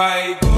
vibe.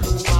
relou.